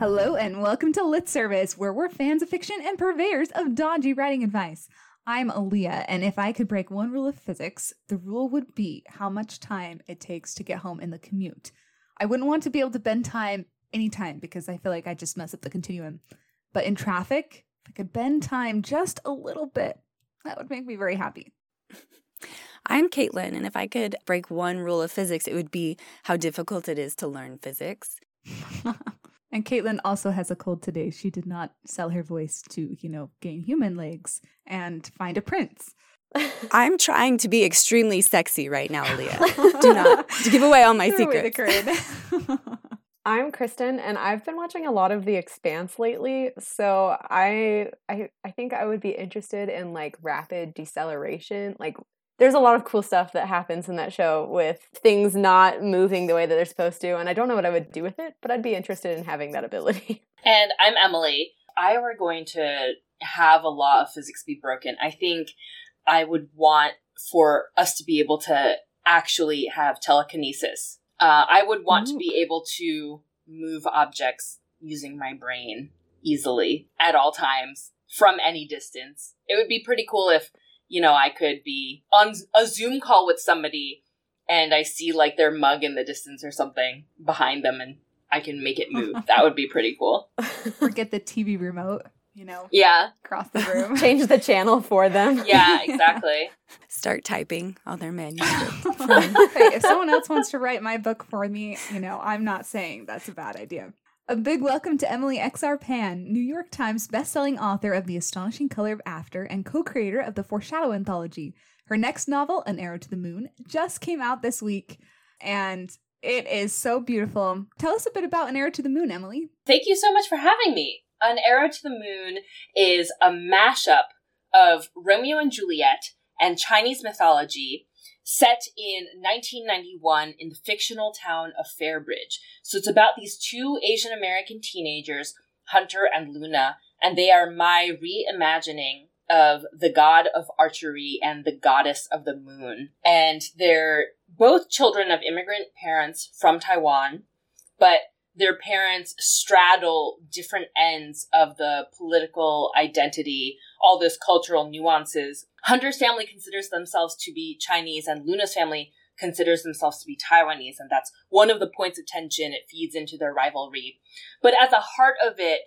Hello and welcome to Lit Service, where we're fans of fiction and purveyors of dodgy writing advice. I'm Aaliyah, and if I could break one rule of physics, the rule would be how much time it takes to get home in the commute. I wouldn't want to be able to bend time anytime because I feel like I just mess up the continuum. But in traffic, if I could bend time just a little bit, that would make me very happy. I'm Caitlin, and if I could break one rule of physics, it would be how difficult it is to learn physics. And Caitlin also has a cold today. She did not sell her voice to, you know, gain human legs and find a prince. I'm trying to be extremely sexy right now, Leah. Do not give away all my secrets. I'm Kristen, and I've been watching a lot of The Expanse lately. So I, I, I think I would be interested in like rapid deceleration, like there's a lot of cool stuff that happens in that show with things not moving the way that they're supposed to. And I don't know what I would do with it, but I'd be interested in having that ability. And I'm Emily. I were going to have a law of physics be broken, I think I would want for us to be able to actually have telekinesis. Uh, I would want Ooh. to be able to move objects using my brain easily at all times from any distance. It would be pretty cool if you know, I could be on a Zoom call with somebody and I see like their mug in the distance or something behind them and I can make it move. that would be pretty cool. or get the TV remote, you know. Yeah. Across the room. Change the channel for them. Yeah, exactly. Start typing all their manuscripts. hey, if someone else wants to write my book for me, you know, I'm not saying that's a bad idea. A big welcome to Emily XR Pan, New York Times bestselling author of The Astonishing Color of After and co creator of the Foreshadow anthology. Her next novel, An Arrow to the Moon, just came out this week, and it is so beautiful. Tell us a bit about An Arrow to the Moon, Emily. Thank you so much for having me. An Arrow to the Moon is a mashup of Romeo and Juliet and Chinese mythology set in 1991 in the fictional town of Fairbridge. So it's about these two Asian American teenagers, Hunter and Luna, and they are my reimagining of the god of archery and the goddess of the moon. And they're both children of immigrant parents from Taiwan, but their parents straddle different ends of the political identity, all those cultural nuances. Hunter's family considers themselves to be Chinese, and Luna's family considers themselves to be Taiwanese, and that's one of the points of tension. It feeds into their rivalry. But at the heart of it,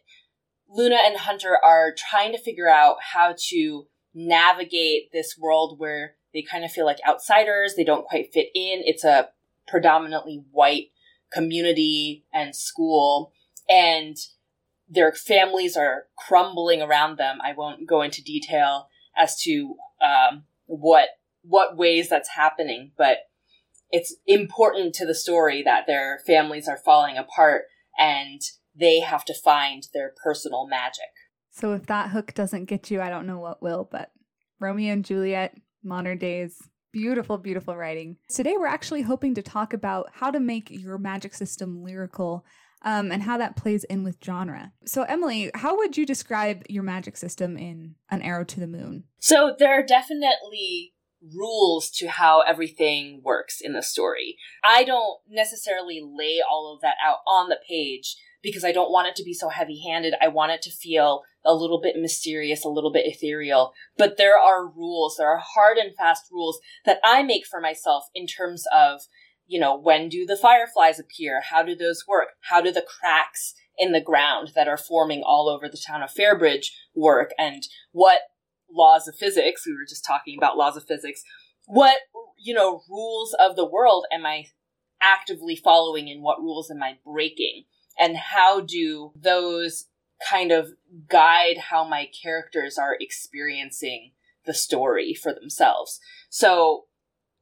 Luna and Hunter are trying to figure out how to navigate this world where they kind of feel like outsiders, they don't quite fit in. It's a predominantly white community and school and their families are crumbling around them. I won't go into detail as to um, what what ways that's happening, but it's important to the story that their families are falling apart and they have to find their personal magic. So if that hook doesn't get you, I don't know what will, but Romeo and Juliet, modern days, Beautiful, beautiful writing. Today, we're actually hoping to talk about how to make your magic system lyrical um, and how that plays in with genre. So, Emily, how would you describe your magic system in An Arrow to the Moon? So, there are definitely rules to how everything works in the story. I don't necessarily lay all of that out on the page because I don't want it to be so heavy handed. I want it to feel a little bit mysterious, a little bit ethereal. But there are rules, there are hard and fast rules that I make for myself in terms of, you know, when do the fireflies appear? How do those work? How do the cracks in the ground that are forming all over the town of Fairbridge work? And what laws of physics, we were just talking about laws of physics, what, you know, rules of the world am I actively following and what rules am I breaking? And how do those kind of guide how my characters are experiencing the story for themselves. So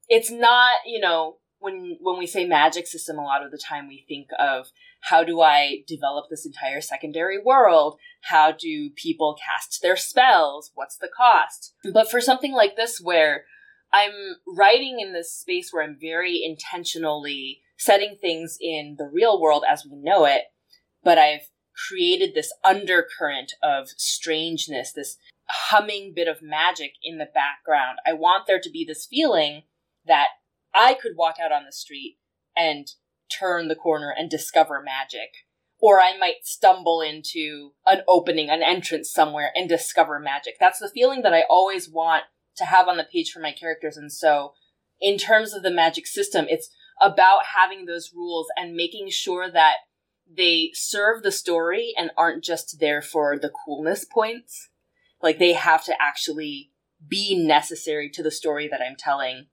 it's not, you know, when when we say magic system a lot of the time we think of how do I develop this entire secondary world? How do people cast their spells? What's the cost? But for something like this where I'm writing in this space where I'm very intentionally setting things in the real world as we know it, but I've created this undercurrent of strangeness, this humming bit of magic in the background. I want there to be this feeling that I could walk out on the street and turn the corner and discover magic. or I might stumble into an opening, an entrance somewhere and discover magic. That's the feeling that I always want to have on the page for my characters. And so, in terms of the magic system, it's about having those rules and making sure that they serve the story and aren't just there for the coolness points. Like they have to actually be necessary to the story that I'm telling.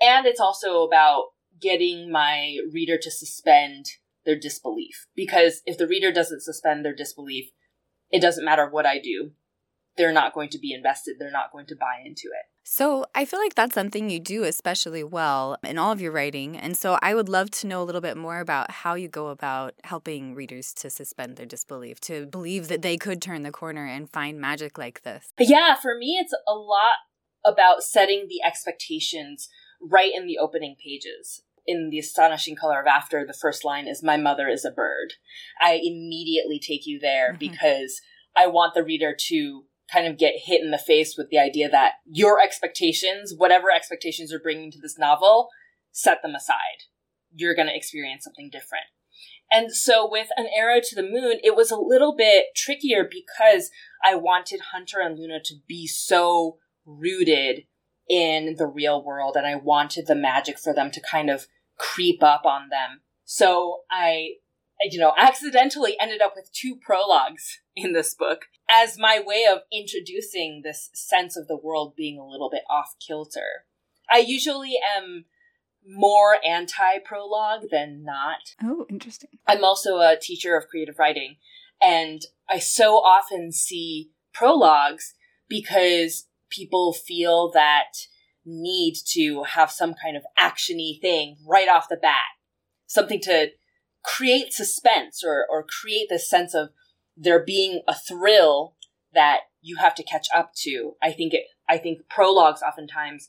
And it's also about getting my reader to suspend their disbelief. Because if the reader doesn't suspend their disbelief, it doesn't matter what I do. They're not going to be invested. They're not going to buy into it. So, I feel like that's something you do especially well in all of your writing. And so, I would love to know a little bit more about how you go about helping readers to suspend their disbelief, to believe that they could turn the corner and find magic like this. Yeah, for me, it's a lot about setting the expectations right in the opening pages. In The Astonishing Color of After, the first line is, My mother is a bird. I immediately take you there mm-hmm. because I want the reader to kind of get hit in the face with the idea that your expectations, whatever expectations you're bringing to this novel, set them aside. You're going to experience something different. And so with An Arrow to the Moon, it was a little bit trickier because I wanted Hunter and Luna to be so rooted in the real world and I wanted the magic for them to kind of creep up on them. So I you know, accidentally ended up with two prologues in this book as my way of introducing this sense of the world being a little bit off kilter. I usually am more anti prologue than not. Oh, interesting. I'm also a teacher of creative writing, and I so often see prologues because people feel that need to have some kind of actiony thing right off the bat, something to create suspense or, or create this sense of there being a thrill that you have to catch up to. I think it, I think prologues oftentimes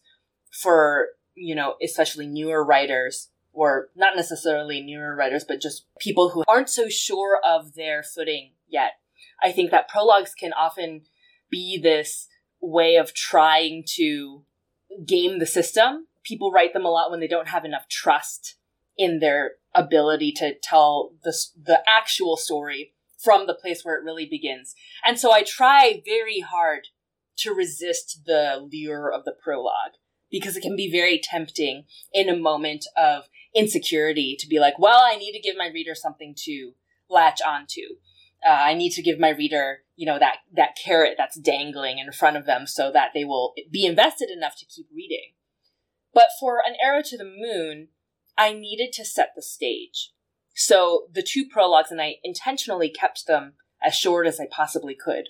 for, you know, especially newer writers or not necessarily newer writers, but just people who aren't so sure of their footing yet. I think that prologues can often be this way of trying to game the system. People write them a lot when they don't have enough trust in their ability to tell the, the actual story from the place where it really begins. And so I try very hard to resist the lure of the prologue because it can be very tempting in a moment of insecurity to be like, well, I need to give my reader something to latch onto. Uh, I need to give my reader, you know, that, that carrot that's dangling in front of them so that they will be invested enough to keep reading. But for an arrow to the moon, I needed to set the stage. So the two prologues, and I intentionally kept them as short as I possibly could.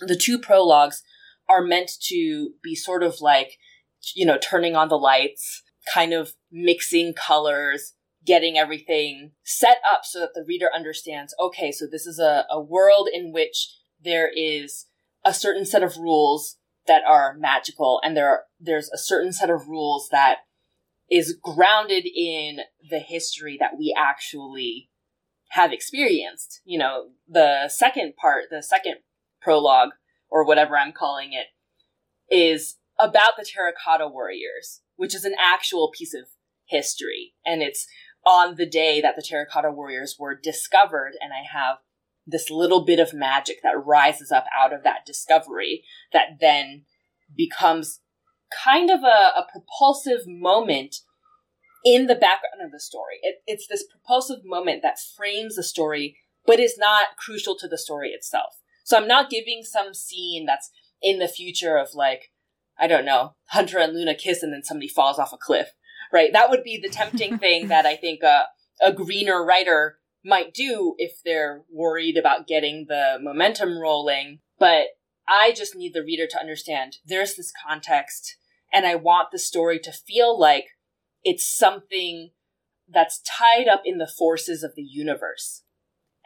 The two prologues are meant to be sort of like, you know, turning on the lights, kind of mixing colors, getting everything set up so that the reader understands, okay, so this is a, a world in which there is a certain set of rules that are magical and there are, there's a certain set of rules that is grounded in the history that we actually have experienced. You know, the second part, the second prologue, or whatever I'm calling it, is about the terracotta warriors, which is an actual piece of history. And it's on the day that the terracotta warriors were discovered, and I have this little bit of magic that rises up out of that discovery that then becomes kind of a, a propulsive moment in the background of the story. It, it's this propulsive moment that frames the story, but is not crucial to the story itself. So I'm not giving some scene that's in the future of like, I don't know, Hunter and Luna kiss and then somebody falls off a cliff, right? That would be the tempting thing that I think a, a greener writer might do if they're worried about getting the momentum rolling. But I just need the reader to understand there's this context and I want the story to feel like it's something that's tied up in the forces of the universe.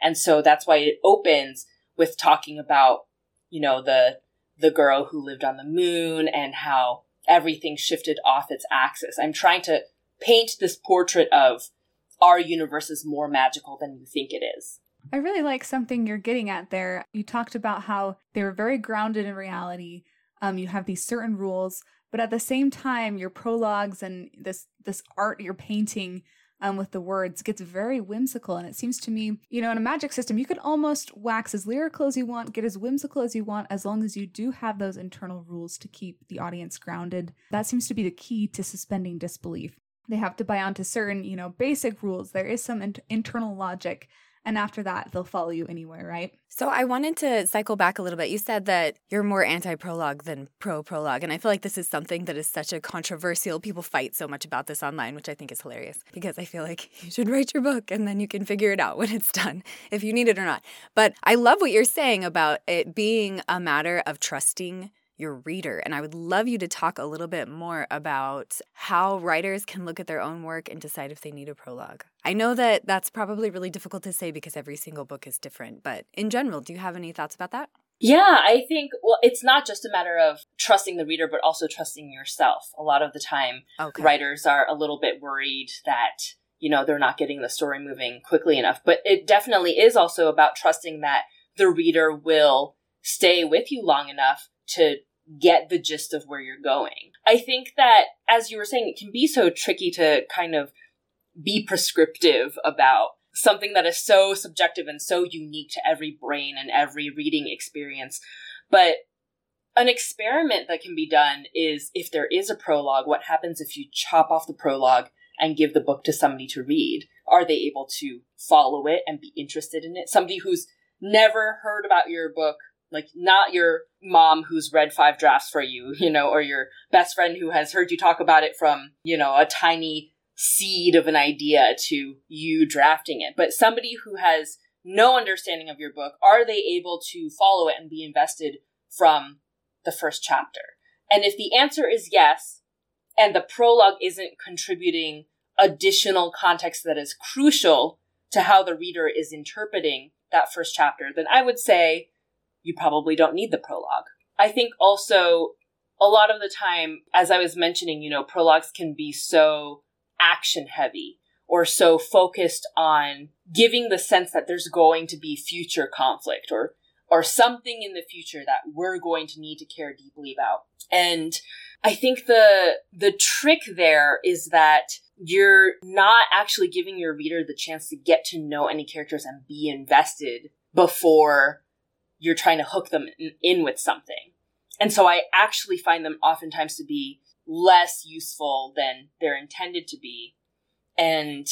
And so that's why it opens with talking about, you know, the the girl who lived on the moon and how everything shifted off its axis. I'm trying to paint this portrait of our universe is more magical than you think it is. I really like something you're getting at there. You talked about how they were very grounded in reality. Um, you have these certain rules, but at the same time, your prologues and this this art you're painting um, with the words gets very whimsical. And it seems to me, you know, in a magic system, you could almost wax as lyrical as you want, get as whimsical as you want, as long as you do have those internal rules to keep the audience grounded. That seems to be the key to suspending disbelief. They have to buy onto certain, you know, basic rules. There is some in- internal logic and after that they'll follow you anywhere right? So i wanted to cycle back a little bit. You said that you're more anti-prologue than pro-prologue and i feel like this is something that is such a controversial people fight so much about this online which i think is hilarious because i feel like you should write your book and then you can figure it out when it's done if you need it or not. But i love what you're saying about it being a matter of trusting your reader. And I would love you to talk a little bit more about how writers can look at their own work and decide if they need a prologue. I know that that's probably really difficult to say because every single book is different, but in general, do you have any thoughts about that? Yeah, I think, well, it's not just a matter of trusting the reader, but also trusting yourself. A lot of the time, okay. writers are a little bit worried that, you know, they're not getting the story moving quickly enough. But it definitely is also about trusting that the reader will stay with you long enough to get the gist of where you're going. I think that, as you were saying, it can be so tricky to kind of be prescriptive about something that is so subjective and so unique to every brain and every reading experience. But an experiment that can be done is if there is a prologue, what happens if you chop off the prologue and give the book to somebody to read? Are they able to follow it and be interested in it? Somebody who's never heard about your book like not your mom who's read five drafts for you, you know, or your best friend who has heard you talk about it from, you know, a tiny seed of an idea to you drafting it, but somebody who has no understanding of your book, are they able to follow it and be invested from the first chapter? And if the answer is yes, and the prologue isn't contributing additional context that is crucial to how the reader is interpreting that first chapter, then I would say you probably don't need the prologue. I think also a lot of the time, as I was mentioning, you know, prologues can be so action heavy or so focused on giving the sense that there's going to be future conflict or or something in the future that we're going to need to care deeply about. And I think the the trick there is that you're not actually giving your reader the chance to get to know any characters and be invested before you're trying to hook them in, with something. And so I actually find them oftentimes to be less useful than they're intended to be. And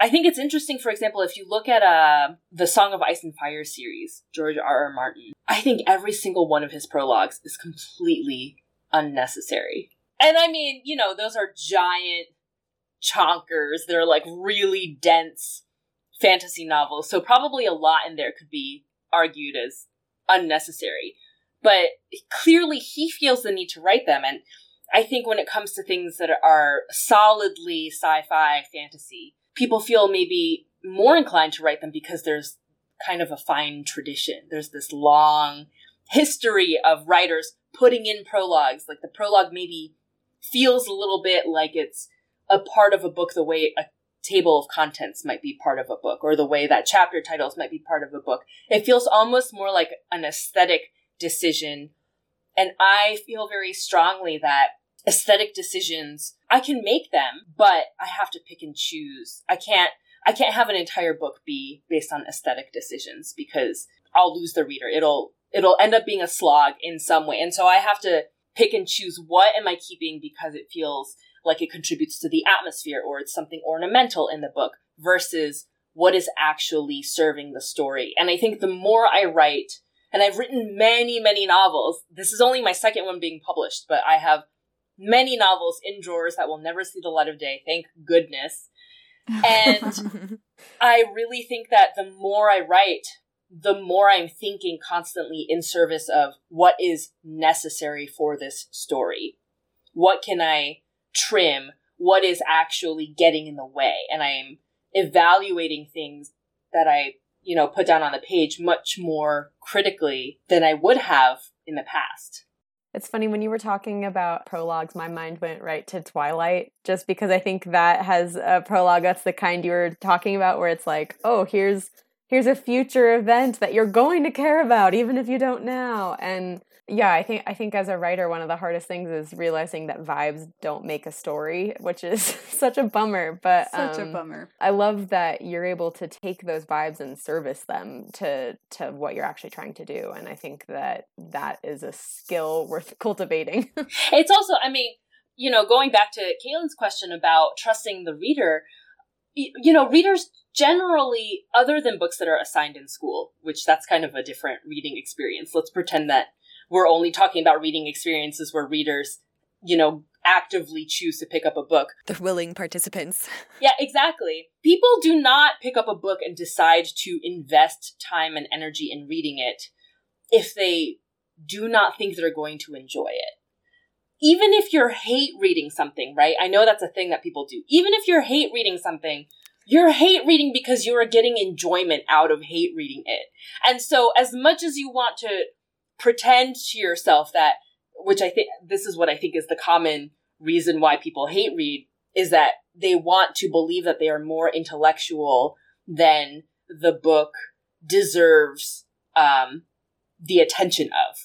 I think it's interesting, for example, if you look at uh, the Song of Ice and Fire series, George R. R. Martin, I think every single one of his prologues is completely unnecessary. And I mean, you know, those are giant chonkers. They're like really dense fantasy novels. So probably a lot in there could be argued as unnecessary. But clearly he feels the need to write them. And I think when it comes to things that are solidly sci fi fantasy, people feel maybe more inclined to write them because there's kind of a fine tradition. There's this long history of writers putting in prologues. Like the prologue maybe feels a little bit like it's a part of a book the way a table of contents might be part of a book or the way that chapter titles might be part of a book. It feels almost more like an aesthetic decision. And I feel very strongly that aesthetic decisions, I can make them, but I have to pick and choose. I can't, I can't have an entire book be based on aesthetic decisions because I'll lose the reader. It'll, it'll end up being a slog in some way. And so I have to pick and choose what am I keeping because it feels like it contributes to the atmosphere or it's something ornamental in the book versus what is actually serving the story. And I think the more I write, and I've written many, many novels, this is only my second one being published, but I have many novels in drawers that will never see the light of day, thank goodness. And I really think that the more I write, the more I'm thinking constantly in service of what is necessary for this story. What can I trim what is actually getting in the way. And I'm evaluating things that I, you know, put down on the page much more critically than I would have in the past. It's funny when you were talking about prologues, my mind went right to Twilight, just because I think that has a prologue that's the kind you were talking about, where it's like, oh, here's here's a future event that you're going to care about, even if you don't now. And yeah i think i think as a writer one of the hardest things is realizing that vibes don't make a story which is such a bummer but such um, a bummer. I love that you're able to take those vibes and service them to to what you're actually trying to do and i think that that is a skill worth cultivating. It's also i mean you know going back to Caitlin's question about trusting the reader you know readers generally other than books that are assigned in school which that's kind of a different reading experience let's pretend that we're only talking about reading experiences where readers, you know, actively choose to pick up a book. The willing participants. Yeah, exactly. People do not pick up a book and decide to invest time and energy in reading it if they do not think they're going to enjoy it. Even if you're hate reading something, right? I know that's a thing that people do. Even if you're hate reading something, you're hate reading because you are getting enjoyment out of hate reading it. And so as much as you want to pretend to yourself that, which I think this is what I think is the common reason why people hate read is that they want to believe that they are more intellectual than the book deserves um, the attention of.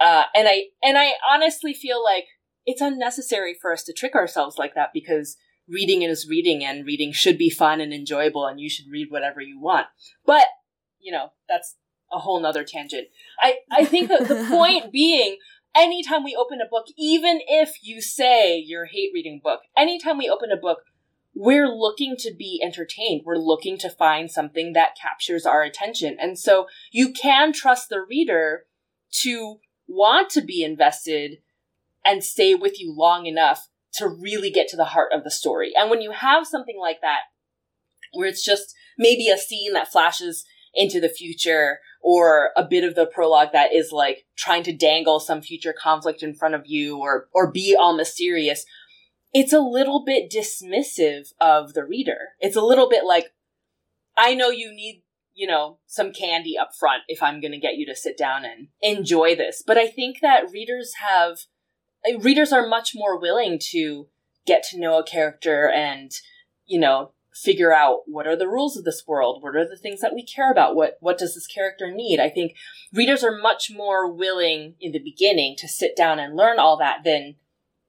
Uh, and I and I honestly feel like it's unnecessary for us to trick ourselves like that because reading is reading and reading should be fun and enjoyable and you should read whatever you want. But you know that's a whole nother tangent. I, I think that the point being, anytime we open a book, even if you say you're hate reading book, anytime we open a book, we're looking to be entertained. We're looking to find something that captures our attention. And so you can trust the reader to want to be invested and stay with you long enough to really get to the heart of the story. And when you have something like that, where it's just maybe a scene that flashes into the future or a bit of the prologue that is like trying to dangle some future conflict in front of you or or be all mysterious it's a little bit dismissive of the reader. It's a little bit like i know you need you know some candy up front if i'm going to get you to sit down and enjoy this. But i think that readers have readers are much more willing to get to know a character and you know figure out what are the rules of this world what are the things that we care about what what does this character need? I think readers are much more willing in the beginning to sit down and learn all that than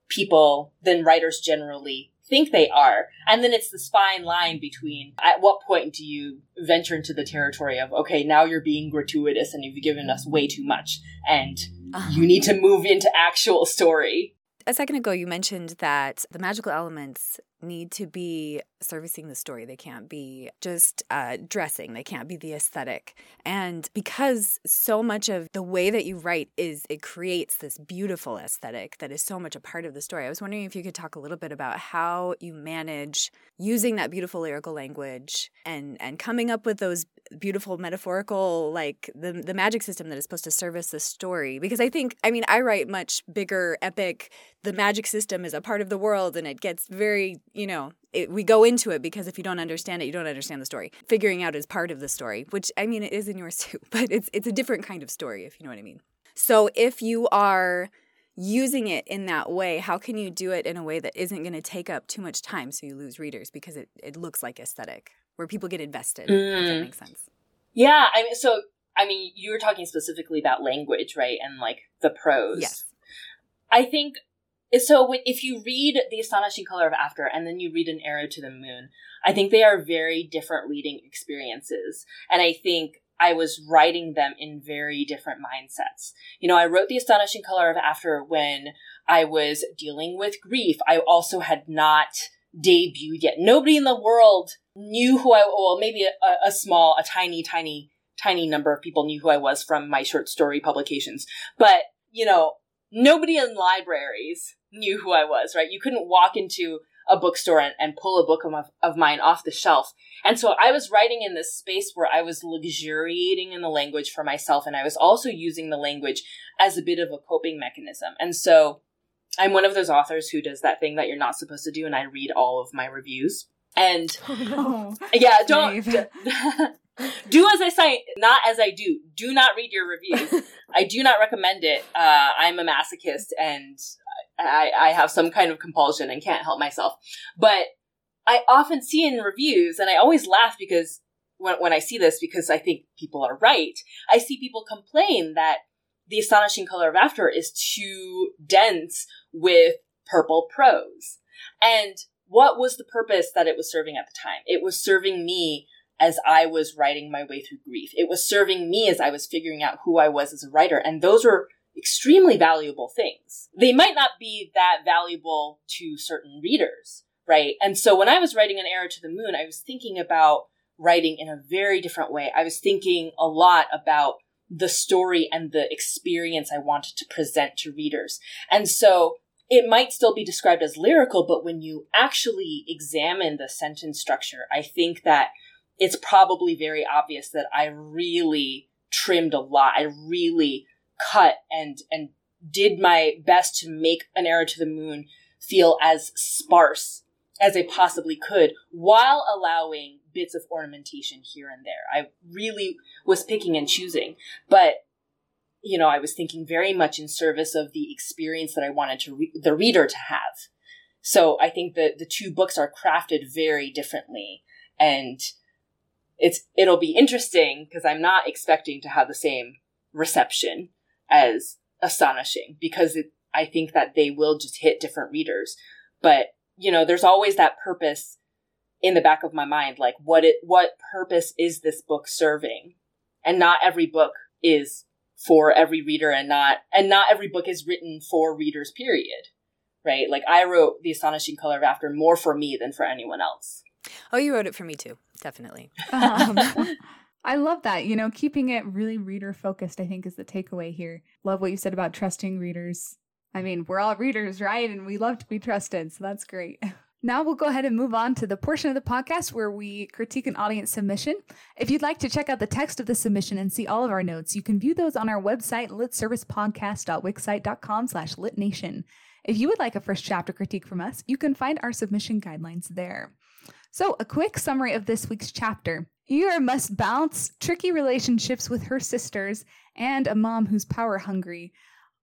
people than writers generally think they are. And then it's this fine line between at what point do you venture into the territory of okay now you're being gratuitous and you've given us way too much and uh-huh. you need to move into actual story. A second ago, you mentioned that the magical elements need to be servicing the story. They can't be just uh, dressing. They can't be the aesthetic. And because so much of the way that you write is it creates this beautiful aesthetic that is so much a part of the story. I was wondering if you could talk a little bit about how you manage using that beautiful lyrical language and and coming up with those beautiful metaphorical like the the magic system that is supposed to service the story because i think i mean i write much bigger epic the magic system is a part of the world and it gets very you know it, we go into it because if you don't understand it you don't understand the story figuring out is part of the story which i mean it is in yours too but it's it's a different kind of story if you know what i mean so if you are using it in that way, how can you do it in a way that isn't going to take up too much time so you lose readers because it, it looks like aesthetic? where people get invested. Mm. If that makes sense. Yeah, I mean, so I mean, you were talking specifically about language, right, and like the prose. Yes. I think so. If you read The Astonishing Color of After and then you read An Arrow to the Moon, I think they are very different reading experiences, and I think I was writing them in very different mindsets. You know, I wrote The Astonishing Color of After when I was dealing with grief. I also had not debuted yet. Nobody in the world knew who I, well, maybe a, a small, a tiny, tiny, tiny number of people knew who I was from my short story publications. But, you know, nobody in libraries knew who I was, right? You couldn't walk into a bookstore and, and pull a book of, of mine off the shelf. And so I was writing in this space where I was luxuriating in the language for myself. And I was also using the language as a bit of a coping mechanism. And so I'm one of those authors who does that thing that you're not supposed to do. And I read all of my reviews. And oh, no. yeah, don't do as I say, not as I do. Do not read your reviews. I do not recommend it. Uh, I'm a masochist and I, I have some kind of compulsion and can't help myself. But I often see in reviews, and I always laugh because when, when I see this, because I think people are right, I see people complain that The Astonishing Color of After is too dense with purple prose. And what was the purpose that it was serving at the time? It was serving me as I was writing my way through grief. It was serving me as I was figuring out who I was as a writer. And those were extremely valuable things. They might not be that valuable to certain readers, right? And so when I was writing An Arrow to the Moon, I was thinking about writing in a very different way. I was thinking a lot about the story and the experience I wanted to present to readers. And so it might still be described as lyrical, but when you actually examine the sentence structure, I think that it's probably very obvious that I really trimmed a lot. I really cut and and did my best to make an arrow to the moon feel as sparse as I possibly could while allowing bits of ornamentation here and there. I really was picking and choosing, but you know, I was thinking very much in service of the experience that I wanted to re- the reader to have. So I think that the two books are crafted very differently and it's it'll be interesting because I'm not expecting to have the same reception as astonishing because it, I think that they will just hit different readers. But you know, there's always that purpose in the back of my mind, like what it what purpose is this book serving? And not every book is for every reader, and not and not every book is written for readers. Period. Right? Like I wrote The Astonishing Color of After more for me than for anyone else. Oh, you wrote it for me too, definitely. Um, I love that. You know, keeping it really reader focused, I think, is the takeaway here. Love what you said about trusting readers. I mean, we're all readers, right? And we love to be trusted. So that's great. Now we'll go ahead and move on to the portion of the podcast where we critique an audience submission. If you'd like to check out the text of the submission and see all of our notes, you can view those on our website, litservicepodcast.wixsite.com slash litnation. If you would like a first chapter critique from us, you can find our submission guidelines there. So, a quick summary of this week's chapter. Yor must balance tricky relationships with her sisters and a mom who's power hungry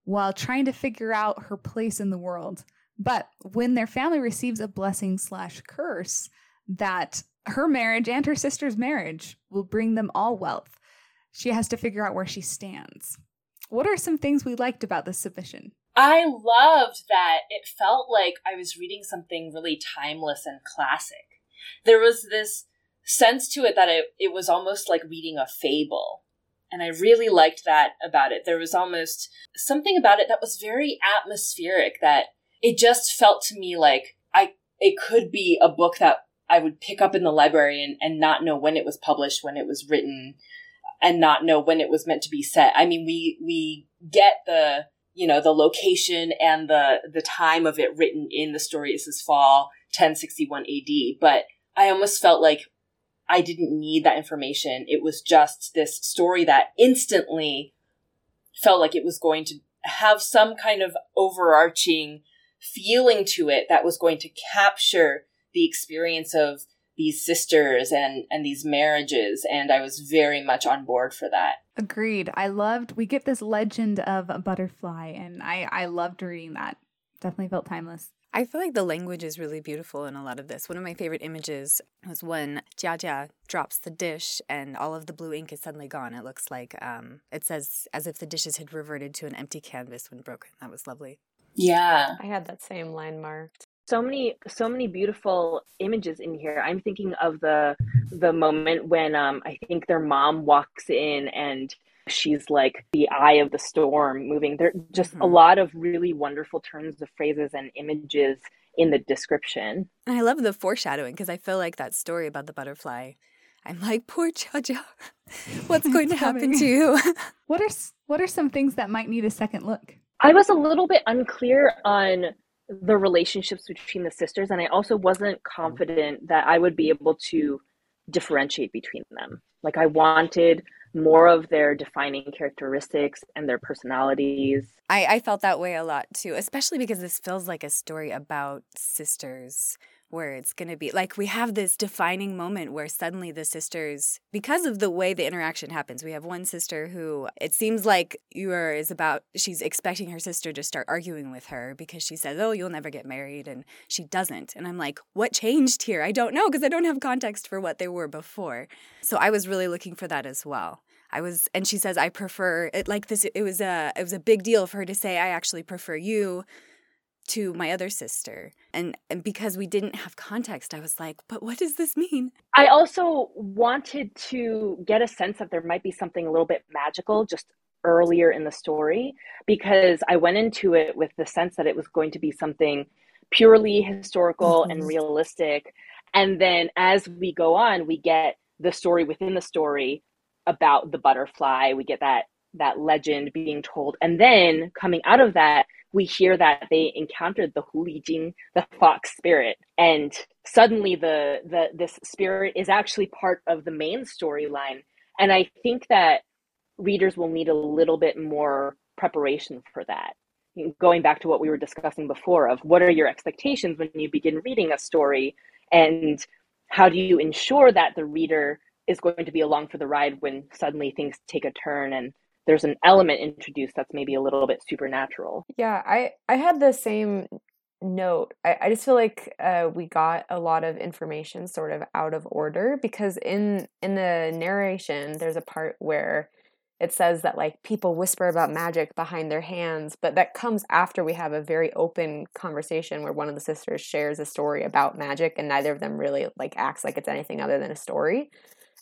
while trying to figure out her place in the world. But when their family receives a blessing slash curse, that her marriage and her sister's marriage will bring them all wealth, she has to figure out where she stands. What are some things we liked about this submission? I loved that it felt like I was reading something really timeless and classic. There was this sense to it that it, it was almost like reading a fable. And I really liked that about it. There was almost something about it that was very atmospheric that it just felt to me like I it could be a book that I would pick up in the library and, and not know when it was published, when it was written, and not know when it was meant to be set. I mean, we we get the you know the location and the the time of it written in the story is this fall 1061 AD, but I almost felt like I didn't need that information. It was just this story that instantly felt like it was going to have some kind of overarching feeling to it that was going to capture the experience of these sisters and and these marriages and I was very much on board for that. Agreed. I loved we get this legend of a butterfly and I I loved reading that. Definitely felt timeless. I feel like the language is really beautiful in a lot of this. One of my favorite images was when Jia Jia drops the dish and all of the blue ink is suddenly gone. It looks like um, it says as if the dishes had reverted to an empty canvas when broken. That was lovely. Yeah. I had that same line marked. So many so many beautiful images in here. I'm thinking of the the moment when um I think their mom walks in and she's like the eye of the storm moving. There just mm-hmm. a lot of really wonderful turns of phrases and images in the description. And i love the foreshadowing because i feel like that story about the butterfly. I'm like poor Jojo. what's going to happen to you? What are what are some things that might need a second look? I was a little bit unclear on the relationships between the sisters and i also wasn't confident that i would be able to differentiate between them. Like i wanted more of their defining characteristics and their personalities. I, I felt that way a lot too, especially because this feels like a story about sisters where it's going to be like we have this defining moment where suddenly the sisters because of the way the interaction happens we have one sister who it seems like Yor is about she's expecting her sister to start arguing with her because she says oh you'll never get married and she doesn't. And i'm like what changed here? I don't know because i don't have context for what they were before. So i was really looking for that as well. I was and she says I prefer it like this it was a it was a big deal for her to say I actually prefer you to my other sister. And and because we didn't have context, I was like, but what does this mean? I also wanted to get a sense that there might be something a little bit magical just earlier in the story because I went into it with the sense that it was going to be something purely historical mm-hmm. and realistic. And then as we go on, we get the story within the story about the butterfly. We get that that legend being told. And then coming out of that, we hear that they encountered the Hulijing, the fox spirit, and suddenly the the this spirit is actually part of the main storyline. And I think that readers will need a little bit more preparation for that. Going back to what we were discussing before of what are your expectations when you begin reading a story and how do you ensure that the reader is going to be along for the ride when suddenly things take a turn and there's an element introduced that's maybe a little bit supernatural. Yeah, I I had the same note. I, I just feel like uh, we got a lot of information sort of out of order because in in the narration there's a part where it says that like people whisper about magic behind their hands, but that comes after we have a very open conversation where one of the sisters shares a story about magic and neither of them really like acts like it's anything other than a story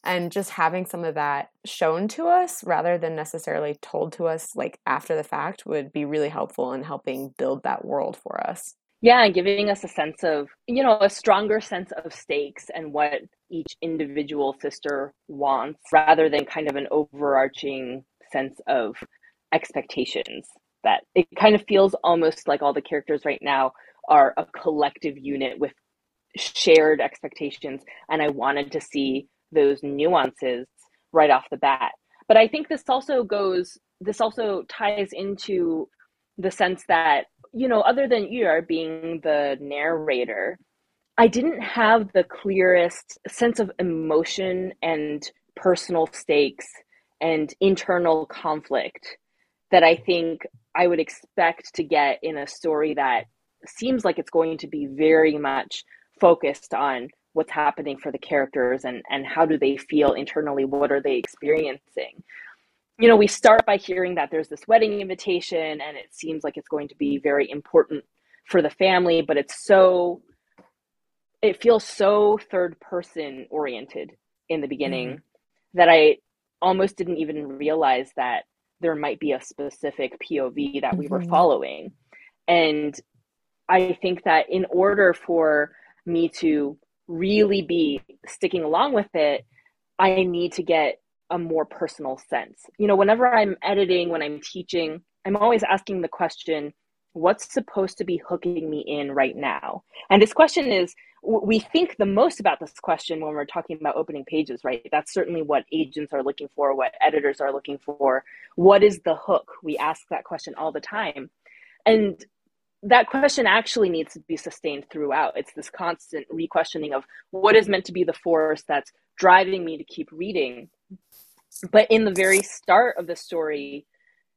and just having some of that shown to us rather than necessarily told to us like after the fact would be really helpful in helping build that world for us. Yeah and giving us a sense of you know a stronger sense of stakes and what each individual sister wants rather than kind of an overarching sense of expectations that it kind of feels almost like all the characters right now are a collective unit with shared expectations and i wanted to see those nuances right off the bat. But I think this also goes, this also ties into the sense that, you know, other than Yu being the narrator, I didn't have the clearest sense of emotion and personal stakes and internal conflict that I think I would expect to get in a story that seems like it's going to be very much focused on what's happening for the characters and and how do they feel internally what are they experiencing you know we start by hearing that there's this wedding invitation and it seems like it's going to be very important for the family but it's so it feels so third person oriented in the beginning mm-hmm. that i almost didn't even realize that there might be a specific pov that mm-hmm. we were mm-hmm. following and i think that in order for me to really be sticking along with it, I need to get a more personal sense. You know, whenever I'm editing, when I'm teaching, I'm always asking the question, what's supposed to be hooking me in right now? And this question is, we think the most about this question when we're talking about opening pages, right? That's certainly what agents are looking for, what editors are looking for. What is the hook? We ask that question all the time. And that question actually needs to be sustained throughout. It's this constant re-questioning of what is meant to be the force that's driving me to keep reading. But in the very start of the story,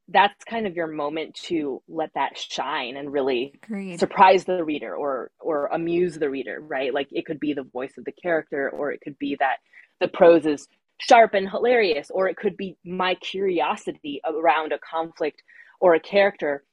that's kind of your moment to let that shine and really Agreed. surprise the reader or or amuse the reader, right? Like it could be the voice of the character or it could be that the prose is sharp and hilarious or it could be my curiosity around a conflict or a character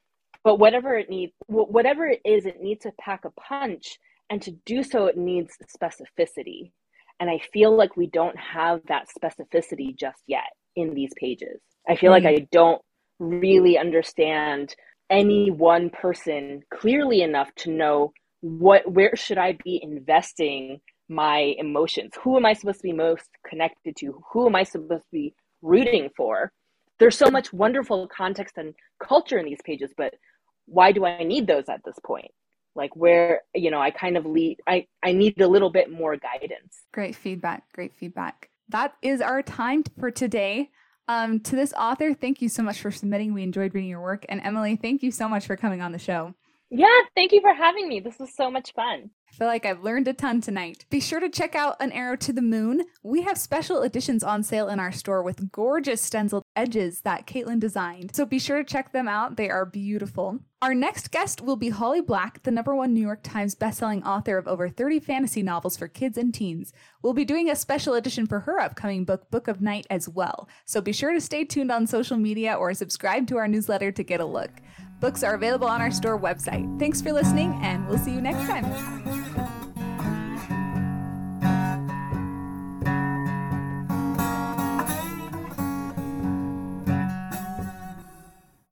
but whatever it needs whatever it is it needs to pack a punch and to do so it needs specificity. And i feel like we don't have that specificity just yet in these pages. I feel mm-hmm. like i don't really understand any one person clearly enough to know what where should i be investing my emotions? Who am i supposed to be most connected to? Who am i supposed to be rooting for? There's so much wonderful context and culture in these pages but why do I need those at this point? Like where, you know, I kind of lead, I, I need a little bit more guidance. Great feedback. Great feedback. That is our time for today. Um, to this author, thank you so much for submitting. We enjoyed reading your work. And Emily, thank you so much for coming on the show. Yeah, thank you for having me. This was so much fun. Feel like I've learned a ton tonight. Be sure to check out An Arrow to the Moon. We have special editions on sale in our store with gorgeous stenciled edges that Caitlin designed. So be sure to check them out. They are beautiful. Our next guest will be Holly Black, the number one New York Times bestselling author of over 30 fantasy novels for kids and teens. We'll be doing a special edition for her upcoming book, Book of Night, as well. So be sure to stay tuned on social media or subscribe to our newsletter to get a look. Books are available on our store website. Thanks for listening, and we'll see you next time.